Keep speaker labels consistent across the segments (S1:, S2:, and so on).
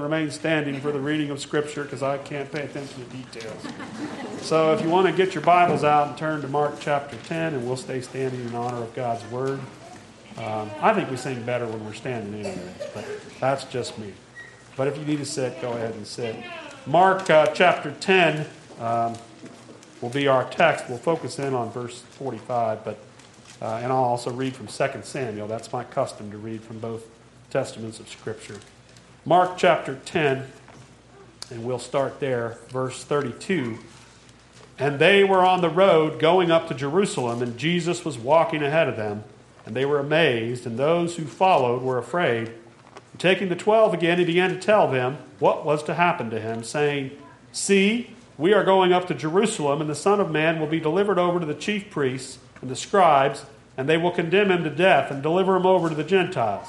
S1: remain standing for the reading of Scripture because I can't pay attention to details. So if you want to get your Bibles out and turn to Mark chapter 10, and we'll stay standing in honor of God's Word. Um, I think we sing better when we're standing anyways, but that's just me. But if you need to sit, go ahead and sit. Mark uh, chapter 10 um, will be our text. We'll focus in on verse 45, but uh, and I'll also read from 2 Samuel. That's my custom to read from both testaments of Scripture. Mark chapter 10, and we'll start there, verse 32. And they were on the road going up to Jerusalem, and Jesus was walking ahead of them. And they were amazed, and those who followed were afraid. And taking the twelve again, he began to tell them what was to happen to him, saying, See, we are going up to Jerusalem, and the Son of Man will be delivered over to the chief priests and the scribes, and they will condemn him to death and deliver him over to the Gentiles.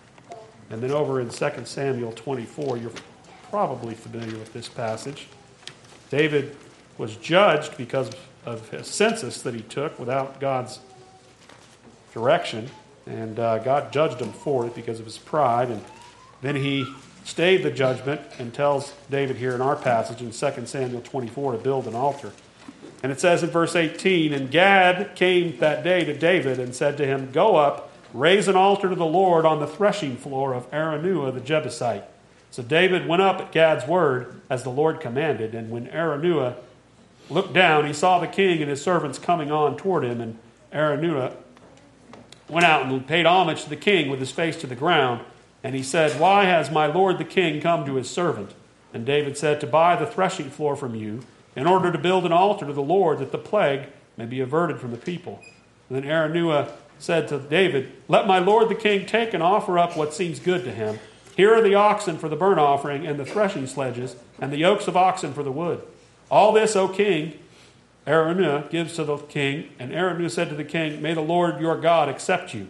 S1: And then over in 2 Samuel 24, you're probably familiar with this passage. David was judged because of his census that he took without God's direction, and uh, God judged him for it because of his pride. And then he stayed the judgment and tells David here in our passage in 2 Samuel 24 to build an altar. And it says in verse 18, And Gad came that day to David and said to him, Go up raise an altar to the Lord on the threshing floor of Araunah the Jebusite. So David went up at Gad's word as the Lord commanded, and when Araunah looked down, he saw the king and his servants coming on toward him, and Araunah went out and paid homage to the king with his face to the ground. And he said, Why has my lord the king come to his servant? And David said, To buy the threshing floor from you, in order to build an altar to the Lord, that the plague may be averted from the people. And then Araunah said to David, Let my lord the king take and offer up what seems good to him. Here are the oxen for the burnt offering, and the threshing sledges, and the yokes of oxen for the wood. All this, O king, Araunah gives to the king, and Araunah said to the king, May the Lord your God accept you.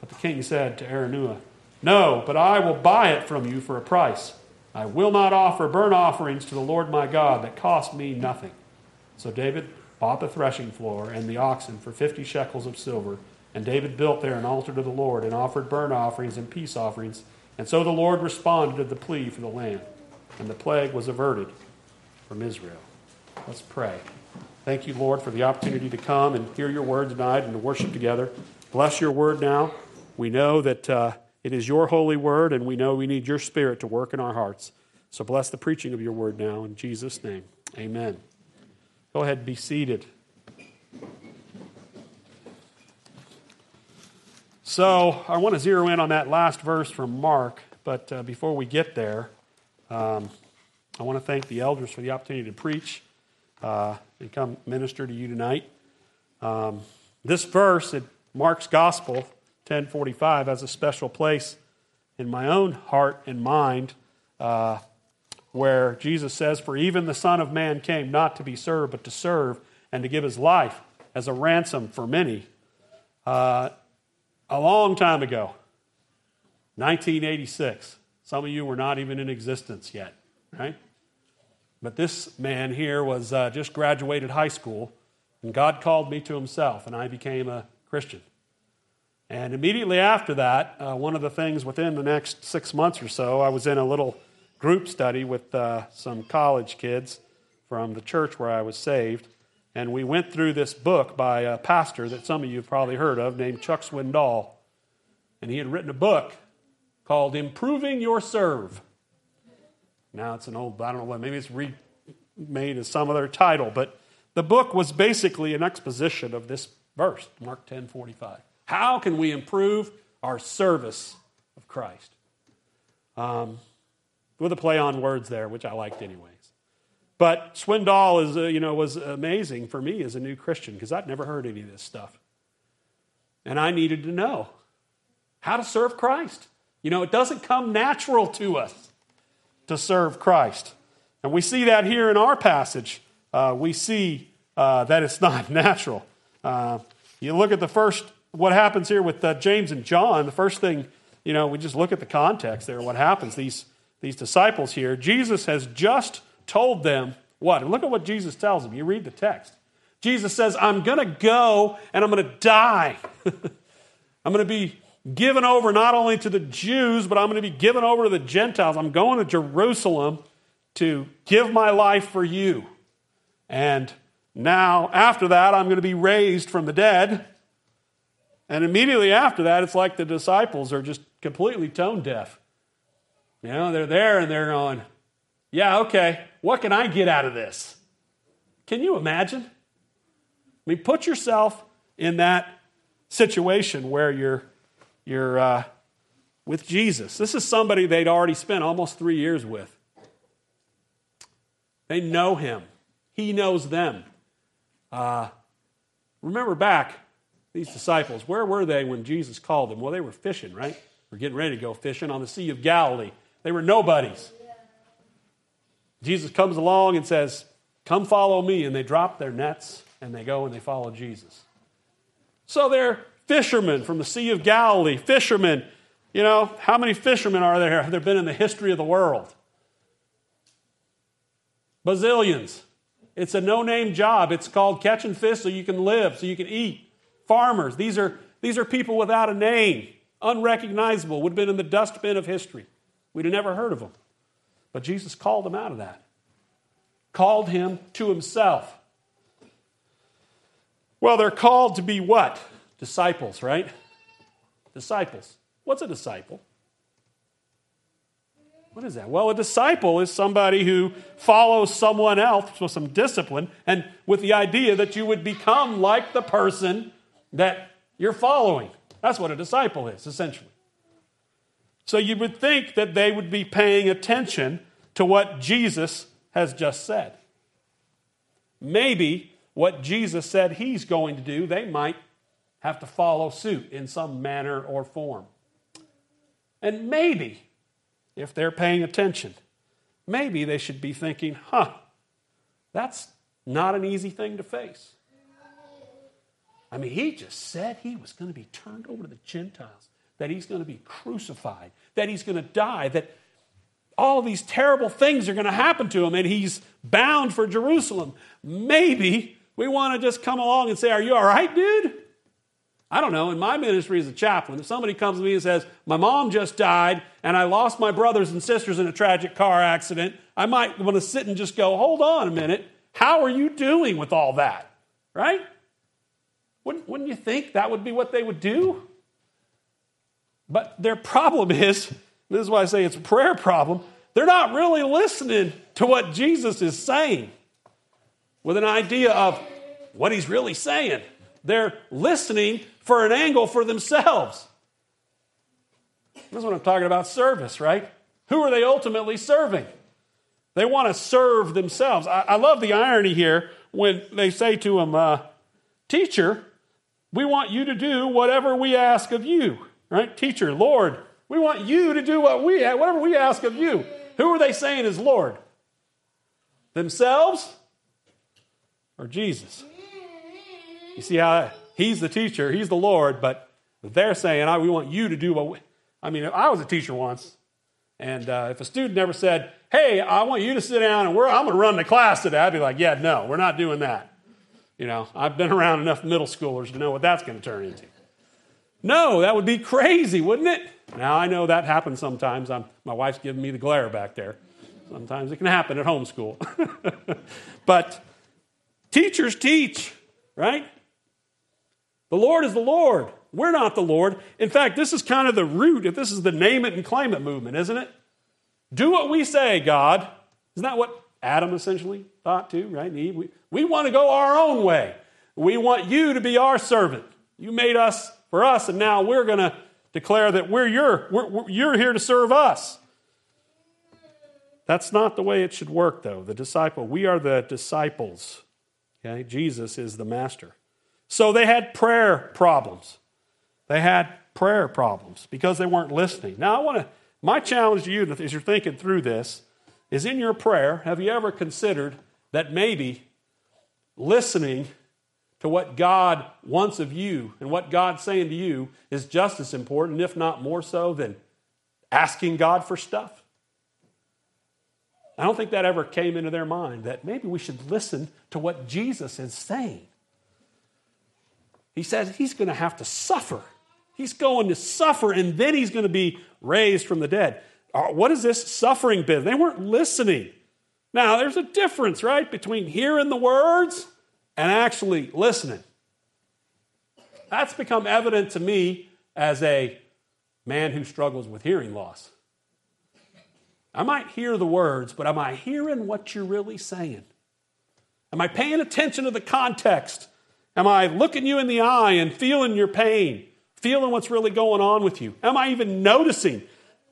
S1: But the king said to Araunah, No, but I will buy it from you for a price. I will not offer burnt offerings to the Lord my God that cost me nothing. So David bought the threshing floor and the oxen for fifty shekels of silver and David built there an altar to the Lord and offered burnt offerings and peace offerings. And so the Lord responded to the plea for the land, and the plague was averted from Israel. Let's pray. Thank you, Lord, for the opportunity to come and hear your word tonight and to worship together. Bless your word now. We know that uh, it is your holy word, and we know we need your spirit to work in our hearts. So bless the preaching of your word now in Jesus' name. Amen. Go ahead be seated. So I want to zero in on that last verse from Mark, but uh, before we get there, um, I want to thank the elders for the opportunity to preach uh, and come minister to you tonight. Um, this verse in Mark's Gospel, 1045, has a special place in my own heart and mind uh, where Jesus says, For even the Son of Man came not to be served, but to serve and to give his life as a ransom for many. Uh, a long time ago, 1986. Some of you were not even in existence yet, right? But this man here was uh, just graduated high school And God called me to Himself, and I became a Christian. And immediately after that, uh, one of the things within the next six months or so, I was in a little group study with uh, some college kids from the church where I was saved. And we went through this book by a pastor that some of you have probably heard of named Chuck Swindoll. And he had written a book called Improving Your Serve. Now it's an old, I don't know what, maybe it's remade as some other title, but the book was basically an exposition of this verse, Mark 10 45. How can we improve our service of Christ? Um, with a play on words there, which I liked anyways. But Swindoll is, uh, you know, was amazing for me as a new Christian because I'd never heard any of this stuff. And I needed to know how to serve Christ. You know, it doesn't come natural to us to serve Christ. And we see that here in our passage. Uh, we see uh, that it's not natural. Uh, you look at the first, what happens here with uh, James and John, the first thing, you know, we just look at the context there, what happens. These these disciples here, Jesus has just told them what? And look at what Jesus tells them. You read the text. Jesus says, I'm going to go and I'm going to die. I'm going to be given over not only to the Jews, but I'm going to be given over to the Gentiles. I'm going to Jerusalem to give my life for you. And now, after that, I'm going to be raised from the dead. And immediately after that, it's like the disciples are just completely tone deaf. You know, they're there and they're going, yeah, okay, what can I get out of this? Can you imagine? I mean, put yourself in that situation where you're, you're uh, with Jesus. This is somebody they'd already spent almost three years with. They know him, he knows them. Uh, remember back, these disciples, where were they when Jesus called them? Well, they were fishing, right? We're getting ready to go fishing on the Sea of Galilee. They were nobodies. Jesus comes along and says, Come follow me. And they drop their nets and they go and they follow Jesus. So they're fishermen from the Sea of Galilee, fishermen. You know, how many fishermen are there have there been in the history of the world? Bazillions. It's a no name job. It's called catching fish so you can live, so you can eat. Farmers. These are, these are people without a name, unrecognizable, would have been in the dustbin of history. We'd have never heard of him. But Jesus called him out of that, called him to himself. Well, they're called to be what? Disciples, right? Disciples. What's a disciple? What is that? Well, a disciple is somebody who follows someone else with some discipline and with the idea that you would become like the person that you're following. That's what a disciple is, essentially. So you would think that they would be paying attention to what Jesus has just said. Maybe what Jesus said he's going to do, they might have to follow suit in some manner or form. And maybe, if they're paying attention, maybe they should be thinking, huh, that's not an easy thing to face. I mean, he just said he was going to be turned over to the Gentiles that he's going to be crucified, that he's going to die, that all these terrible things are going to happen to him, and he's bound for Jerusalem. Maybe we want to just come along and say, Are you all right, dude? I don't know. In my ministry as a chaplain, if somebody comes to me and says, My mom just died and I lost my brothers and sisters in a tragic car accident, I might want to sit and just go, Hold on a minute. How are you doing with all that? Right? Wouldn't, wouldn't you think that would be what they would do? But their problem is this is why I say it's a prayer problem. They're not really listening to what Jesus is saying with an idea of what he's really saying. They're listening for an angle for themselves. This is what I'm talking about service, right? Who are they ultimately serving? They want to serve themselves. I, I love the irony here when they say to him, uh, Teacher, we want you to do whatever we ask of you right? Teacher, Lord, we want you to do what we whatever we ask of you. Who are they saying is Lord? Themselves or Jesus? You see how he's the teacher, he's the Lord, but they're saying, I, we want you to do what we. I mean, I was a teacher once, and uh, if a student ever said, hey, I want you to sit down and we're, I'm going to run the class today, I'd be like, yeah, no, we're not doing that. You know, I've been around enough middle schoolers to know what that's going to turn into. No, that would be crazy, wouldn't it? Now, I know that happens sometimes. I'm, my wife's giving me the glare back there. Sometimes it can happen at homeschool. but teachers teach, right? The Lord is the Lord. We're not the Lord. In fact, this is kind of the root, if this is the name it and claim it movement, isn't it? Do what we say, God. Isn't that what Adam essentially thought too, right? We, we want to go our own way. We want you to be our servant. You made us for us, and now we're going to declare that we're your, we're, we're, you're here to serve us. That's not the way it should work, though. The disciple, we are the disciples. Okay? Jesus is the master. So they had prayer problems. They had prayer problems because they weren't listening. Now, I want to, my challenge to you as you're thinking through this is in your prayer, have you ever considered that maybe listening to what God wants of you and what God's saying to you is just as important, if not more so, than asking God for stuff? I don't think that ever came into their mind that maybe we should listen to what Jesus is saying. He says he's going to have to suffer. He's going to suffer and then he's going to be raised from the dead. Uh, what is this suffering bit? They weren't listening. Now, there's a difference, right, between hearing the words and actually listening. That's become evident to me as a man who struggles with hearing loss. I might hear the words, but am I hearing what you're really saying? Am I paying attention to the context? Am I looking you in the eye and feeling your pain, feeling what's really going on with you? Am I even noticing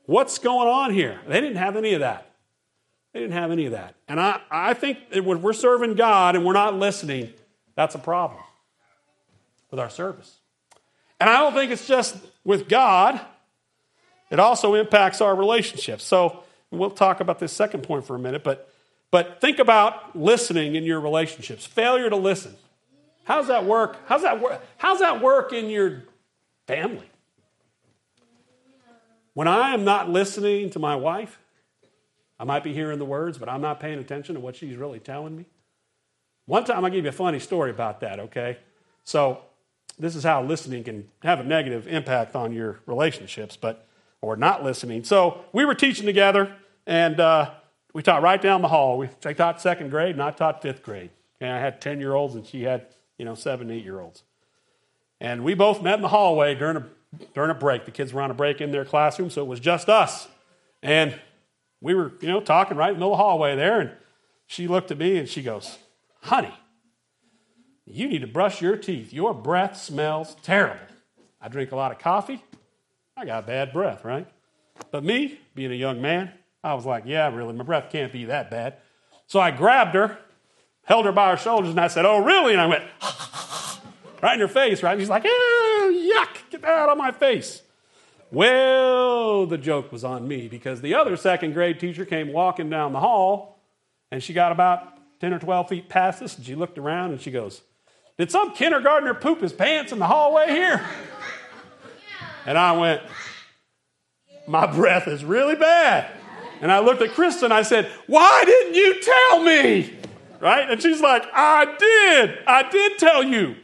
S1: what's going on here? They didn't have any of that. They didn't have any of that. And I, I think when we're serving God and we're not listening, that's a problem with our service. And I don't think it's just with God, it also impacts our relationships. So we'll talk about this second point for a minute, but, but think about listening in your relationships. Failure to listen. How's that work? How's that work? How's that work in your family? When I am not listening to my wife, I might be hearing the words, but I'm not paying attention to what she's really telling me. One time, I'll give you a funny story about that, okay? So, this is how listening can have a negative impact on your relationships, but or not listening. So, we were teaching together, and uh, we taught right down the hall. We, I taught second grade, and I taught fifth grade. And I had 10 year olds, and she had, you know, seven, eight year olds. And we both met in the hallway during a, during a break. The kids were on a break in their classroom, so it was just us. And we were, you know, talking right in the middle of the hallway there, and she looked at me and she goes, Honey, you need to brush your teeth. Your breath smells terrible. I drink a lot of coffee. I got bad breath, right? But me, being a young man, I was like, yeah, really, my breath can't be that bad. So I grabbed her, held her by her shoulders, and I said, oh, really? And I went, right in her face, right? And she's like, yuck, get that out of my face. Well, the joke was on me because the other second grade teacher came walking down the hall and she got about 10 or 12 feet past us and she looked around and she goes, Did some kindergartner poop his pants in the hallway here? And I went, My breath is really bad. And I looked at Krista and I said, Why didn't you tell me? Right? And she's like, I did. I did tell you.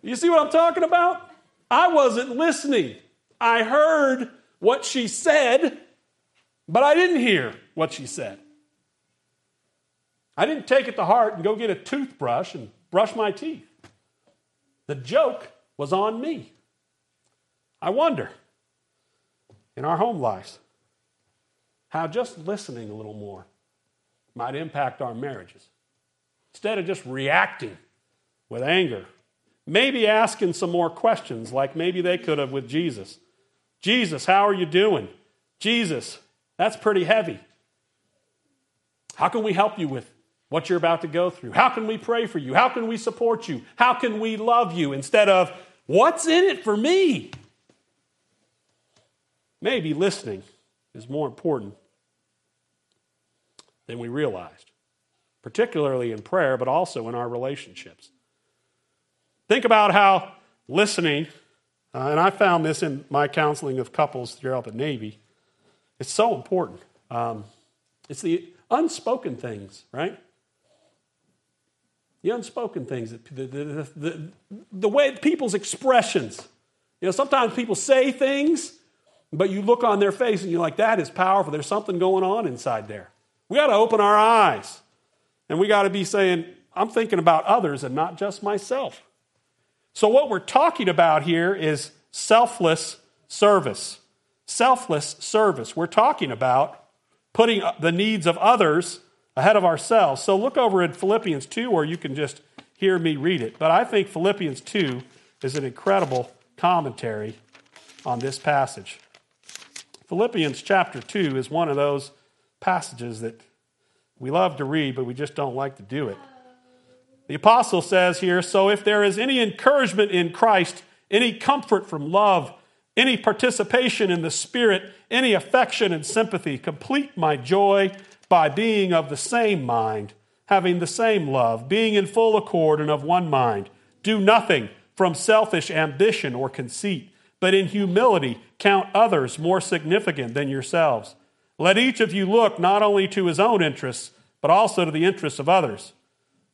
S1: You see what I'm talking about? I wasn't listening. I heard what she said, but I didn't hear what she said. I didn't take it to heart and go get a toothbrush and brush my teeth. The joke was on me. I wonder in our home lives how just listening a little more might impact our marriages. Instead of just reacting with anger, maybe asking some more questions like maybe they could have with Jesus. Jesus, how are you doing? Jesus, that's pretty heavy. How can we help you with what you're about to go through? How can we pray for you? How can we support you? How can we love you? Instead of, what's in it for me? Maybe listening is more important than we realized, particularly in prayer, but also in our relationships. Think about how listening uh, and I found this in my counseling of couples throughout the Navy. It's so important. Um, it's the unspoken things, right? The unspoken things, the, the, the, the, the way people's expressions. You know, sometimes people say things, but you look on their face and you're like, that is powerful. There's something going on inside there. We got to open our eyes. And we got to be saying, I'm thinking about others and not just myself. So, what we're talking about here is selfless service. Selfless service. We're talking about putting the needs of others ahead of ourselves. So, look over at Philippians 2, or you can just hear me read it. But I think Philippians 2 is an incredible commentary on this passage. Philippians chapter 2 is one of those passages that we love to read, but we just don't like to do it. The apostle says here So if there is any encouragement in Christ, any comfort from love, any participation in the Spirit, any affection and sympathy, complete my joy by being of the same mind, having the same love, being in full accord and of one mind. Do nothing from selfish ambition or conceit, but in humility count others more significant than yourselves. Let each of you look not only to his own interests, but also to the interests of others.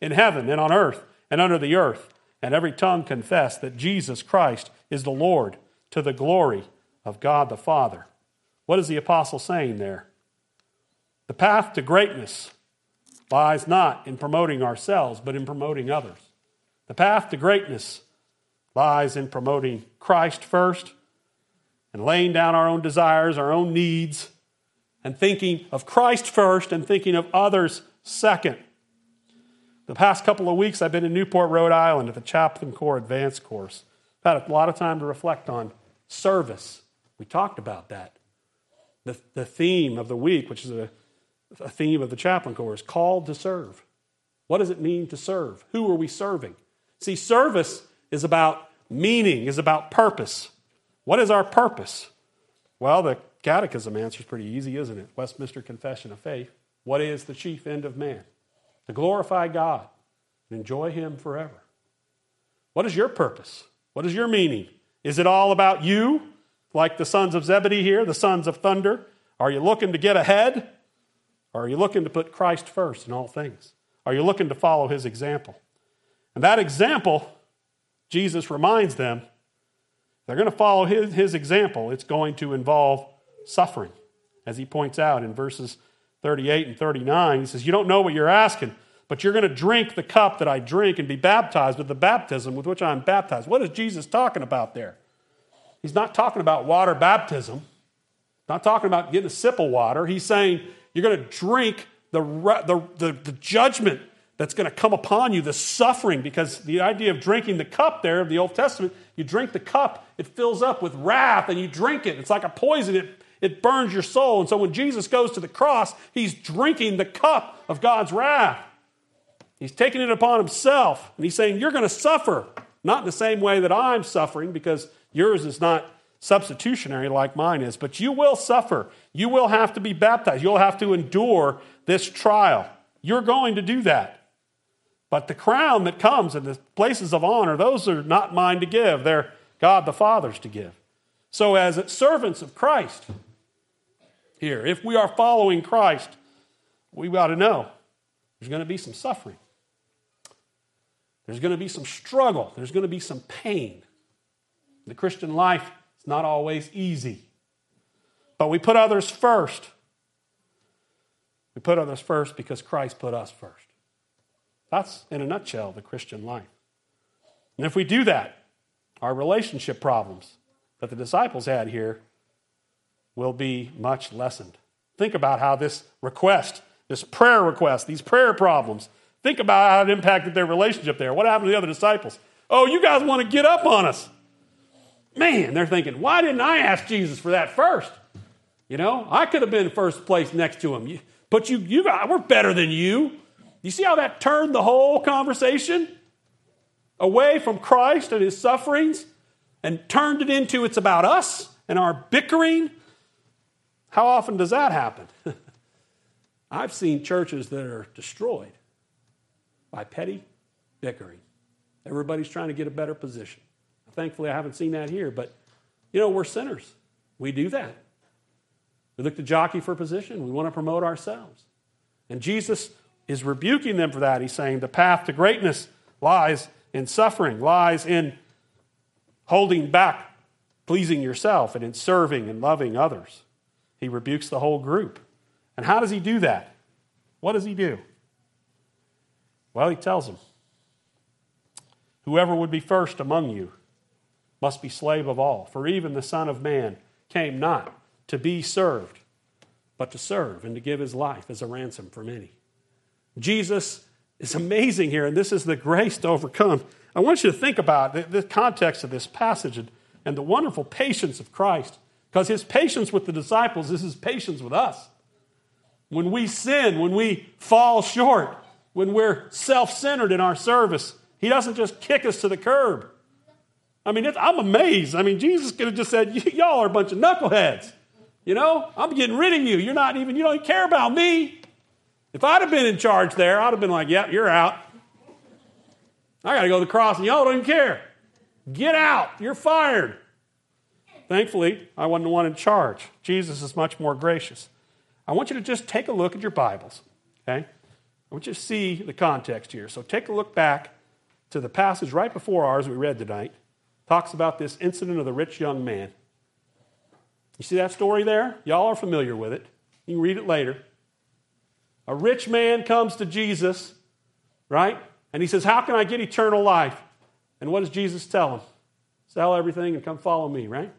S1: in heaven and on earth and under the earth, and every tongue confess that Jesus Christ is the Lord to the glory of God the Father. What is the apostle saying there? The path to greatness lies not in promoting ourselves, but in promoting others. The path to greatness lies in promoting Christ first and laying down our own desires, our own needs, and thinking of Christ first and thinking of others second. The past couple of weeks, I've been in Newport, Rhode Island at the Chaplain Corps Advanced Course. I've had a lot of time to reflect on service. We talked about that. The, the theme of the week, which is a, a theme of the Chaplain Corps, is called to serve. What does it mean to serve? Who are we serving? See, service is about meaning, is about purpose. What is our purpose? Well, the catechism answer is pretty easy, isn't it? Westminster Confession of Faith. What is the chief end of man? To glorify God and enjoy Him forever. What is your purpose? What is your meaning? Is it all about you, like the sons of Zebedee here, the sons of thunder? Are you looking to get ahead? Or are you looking to put Christ first in all things? Are you looking to follow His example? And that example, Jesus reminds them, they're going to follow his, his example. It's going to involve suffering, as he points out in verses 38 and 39. He says, You don't know what you're asking, but you're going to drink the cup that I drink and be baptized with the baptism with which I'm baptized. What is Jesus talking about there? He's not talking about water baptism, not talking about getting a sip of water. He's saying you're going to drink the, the, the, the judgment that's going to come upon you, the suffering, because the idea of drinking the cup there of the Old Testament, you drink the cup, it fills up with wrath, and you drink it. It's like a poison. It it burns your soul. And so when Jesus goes to the cross, he's drinking the cup of God's wrath. He's taking it upon himself. And he's saying, You're going to suffer. Not in the same way that I'm suffering, because yours is not substitutionary like mine is, but you will suffer. You will have to be baptized. You'll have to endure this trial. You're going to do that. But the crown that comes and the places of honor, those are not mine to give. They're God the Father's to give. So, as servants of Christ, here. If we are following Christ, we got to know there's going to be some suffering. There's going to be some struggle. There's going to be some pain. The Christian life is not always easy. But we put others first. We put others first because Christ put us first. That's, in a nutshell, the Christian life. And if we do that, our relationship problems that the disciples had here will be much lessened. Think about how this request, this prayer request, these prayer problems, think about how it impacted their relationship there. What happened to the other disciples? Oh, you guys want to get up on us. Man, they're thinking, why didn't I ask Jesus for that first? You know, I could have been first place next to him. But you, you guys, we're better than you. You see how that turned the whole conversation away from Christ and his sufferings and turned it into it's about us and our bickering? How often does that happen? I've seen churches that are destroyed by petty bickering. Everybody's trying to get a better position. Thankfully, I haven't seen that here, but you know, we're sinners. We do that. We look to jockey for position, we want to promote ourselves. And Jesus is rebuking them for that. He's saying the path to greatness lies in suffering, lies in holding back, pleasing yourself, and in serving and loving others. He rebukes the whole group. And how does he do that? What does he do? Well, he tells them Whoever would be first among you must be slave of all. For even the Son of Man came not to be served, but to serve and to give his life as a ransom for many. Jesus is amazing here, and this is the grace to overcome. I want you to think about the, context of this passage and the wonderful patience of Christ, because his patience with the disciples is his patience with us. When we sin, when we fall short, when we're self centered in our service, he doesn't just kick us to the curb. I mean, I'm amazed. I mean, Jesus could have just said, Y'all are a bunch of knuckleheads. You know, I'm getting rid of you. You're not even, you don't care about me. If I'd have been in charge there, I'd have been like, Yep, you're out. I got to go to the cross, and y'all don't even care. Get out. You're fired. Thankfully, I wasn't the one in charge. Jesus is much more gracious. I want you to just take a look at your Bibles, okay? I want you to see the context here. So take a look back to the passage right before ours we read tonight. Talks about this incident of the rich young man. You see that story there? Y'all are familiar with it. You can read it later. A rich man comes to Jesus, right? And he says, How can I get eternal life? And what does Jesus tell him? Sell everything and come follow me, right?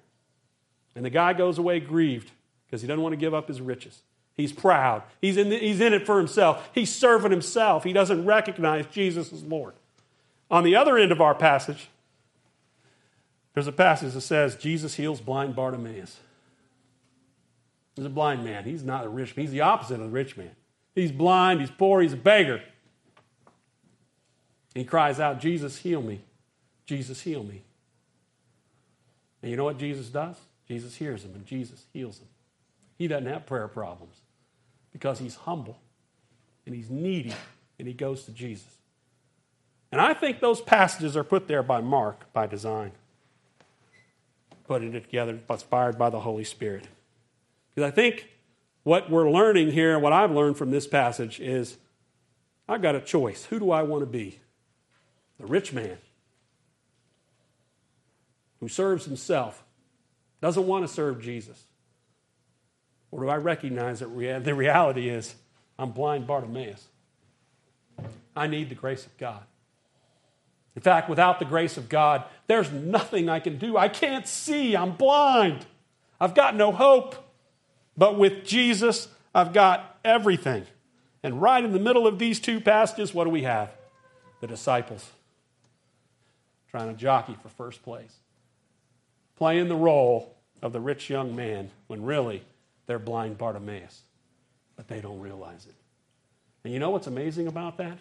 S1: And the guy goes away grieved because he doesn't want to give up his riches. He's proud. He's in, the, he's in it for himself. He's serving himself. He doesn't recognize Jesus as Lord. On the other end of our passage, there's a passage that says Jesus heals blind Bartimaeus. He's a blind man. He's not a rich man. He's the opposite of the rich man. He's blind, he's poor, he's a beggar. He cries out, Jesus, heal me. Jesus, heal me. And you know what Jesus does? Jesus hears him and Jesus heals him. He doesn't have prayer problems because he's humble and he's needy and he goes to Jesus. And I think those passages are put there by Mark by design, putting it together, inspired by the Holy Spirit. Because I think what we're learning here, what I've learned from this passage is I've got a choice. Who do I want to be? The rich man who serves himself, doesn't want to serve Jesus. Or do I recognize that the reality is I'm blind Bartimaeus? I need the grace of God. In fact, without the grace of God, there's nothing I can do. I can't see. I'm blind. I've got no hope. But with Jesus, I've got everything. And right in the middle of these two passages, what do we have? The disciples trying to jockey for first place, playing the role of the rich young man when really they're blind Bartimaeus. But they don't realize it. And you know what's amazing about that?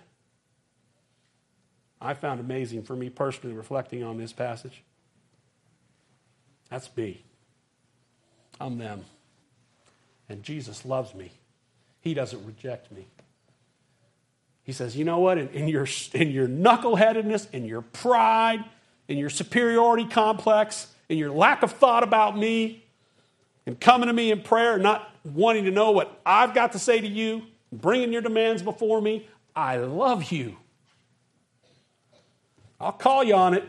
S1: I found amazing for me personally reflecting on this passage. That's me. I'm them. And Jesus loves me. He doesn't reject me. He says, you know what? In, in, your, in your knuckleheadedness, in your pride, in your superiority complex, in your lack of thought about me, and coming to me in prayer, not wanting to know what I've got to say to you, bringing your demands before me, I love you. I'll call you on it,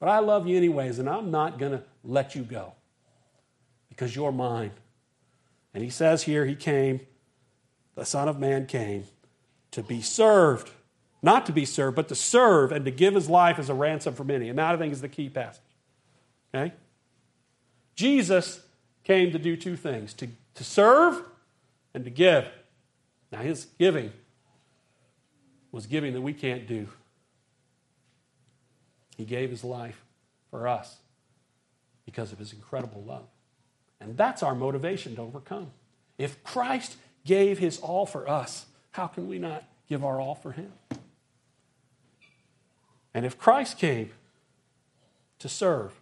S1: but I love you anyways, and I'm not going to let you go because you're mine. And he says here, he came, the Son of Man came to be served. Not to be served, but to serve and to give his life as a ransom for many. And that, I think, is the key passage. Okay? Jesus came to do two things to, to serve and to give. Now, his giving was giving that we can't do. He gave his life for us because of his incredible love. And that's our motivation to overcome. If Christ gave his all for us, how can we not give our all for Him. And if Christ came to serve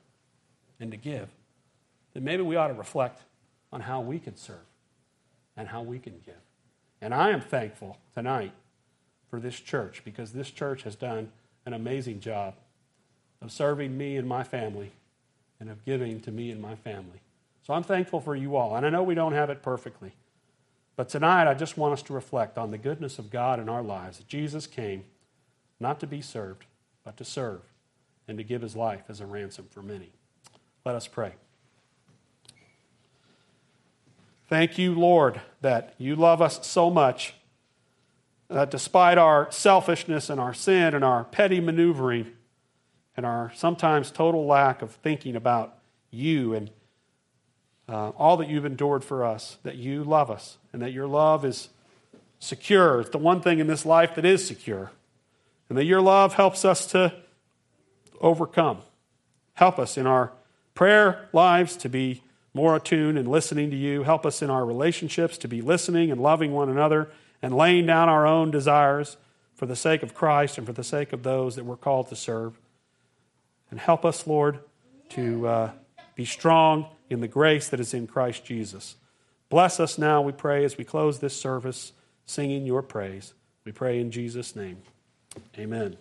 S1: and to give, then maybe we ought to reflect on how we can serve and how we can give. And I am thankful tonight for this church because this church has done an amazing job of serving me and my family and of giving to me and my family. So I'm thankful for you all. And I know we don't have it perfectly. But tonight, I just want us to reflect on the goodness of God in our lives. Jesus came not to be served, but to serve and to give his life as a ransom for many. Let us pray. Thank you, Lord, that you love us so much that despite our selfishness and our sin and our petty maneuvering and our sometimes total lack of thinking about you and uh, all that you've endured for us, that you love us and that your love is secure. It's the one thing in this life that is secure. And that your love helps us to overcome. Help us in our prayer lives to be more attuned and listening to you. Help us in our relationships to be listening and loving one another and laying down our own desires for the sake of Christ and for the sake of those that we're called to serve. And help us, Lord, to uh, be strong in the grace that is in Christ Jesus. Bless us now, we pray, as we close this service singing your praise. We pray in Jesus' name. Amen.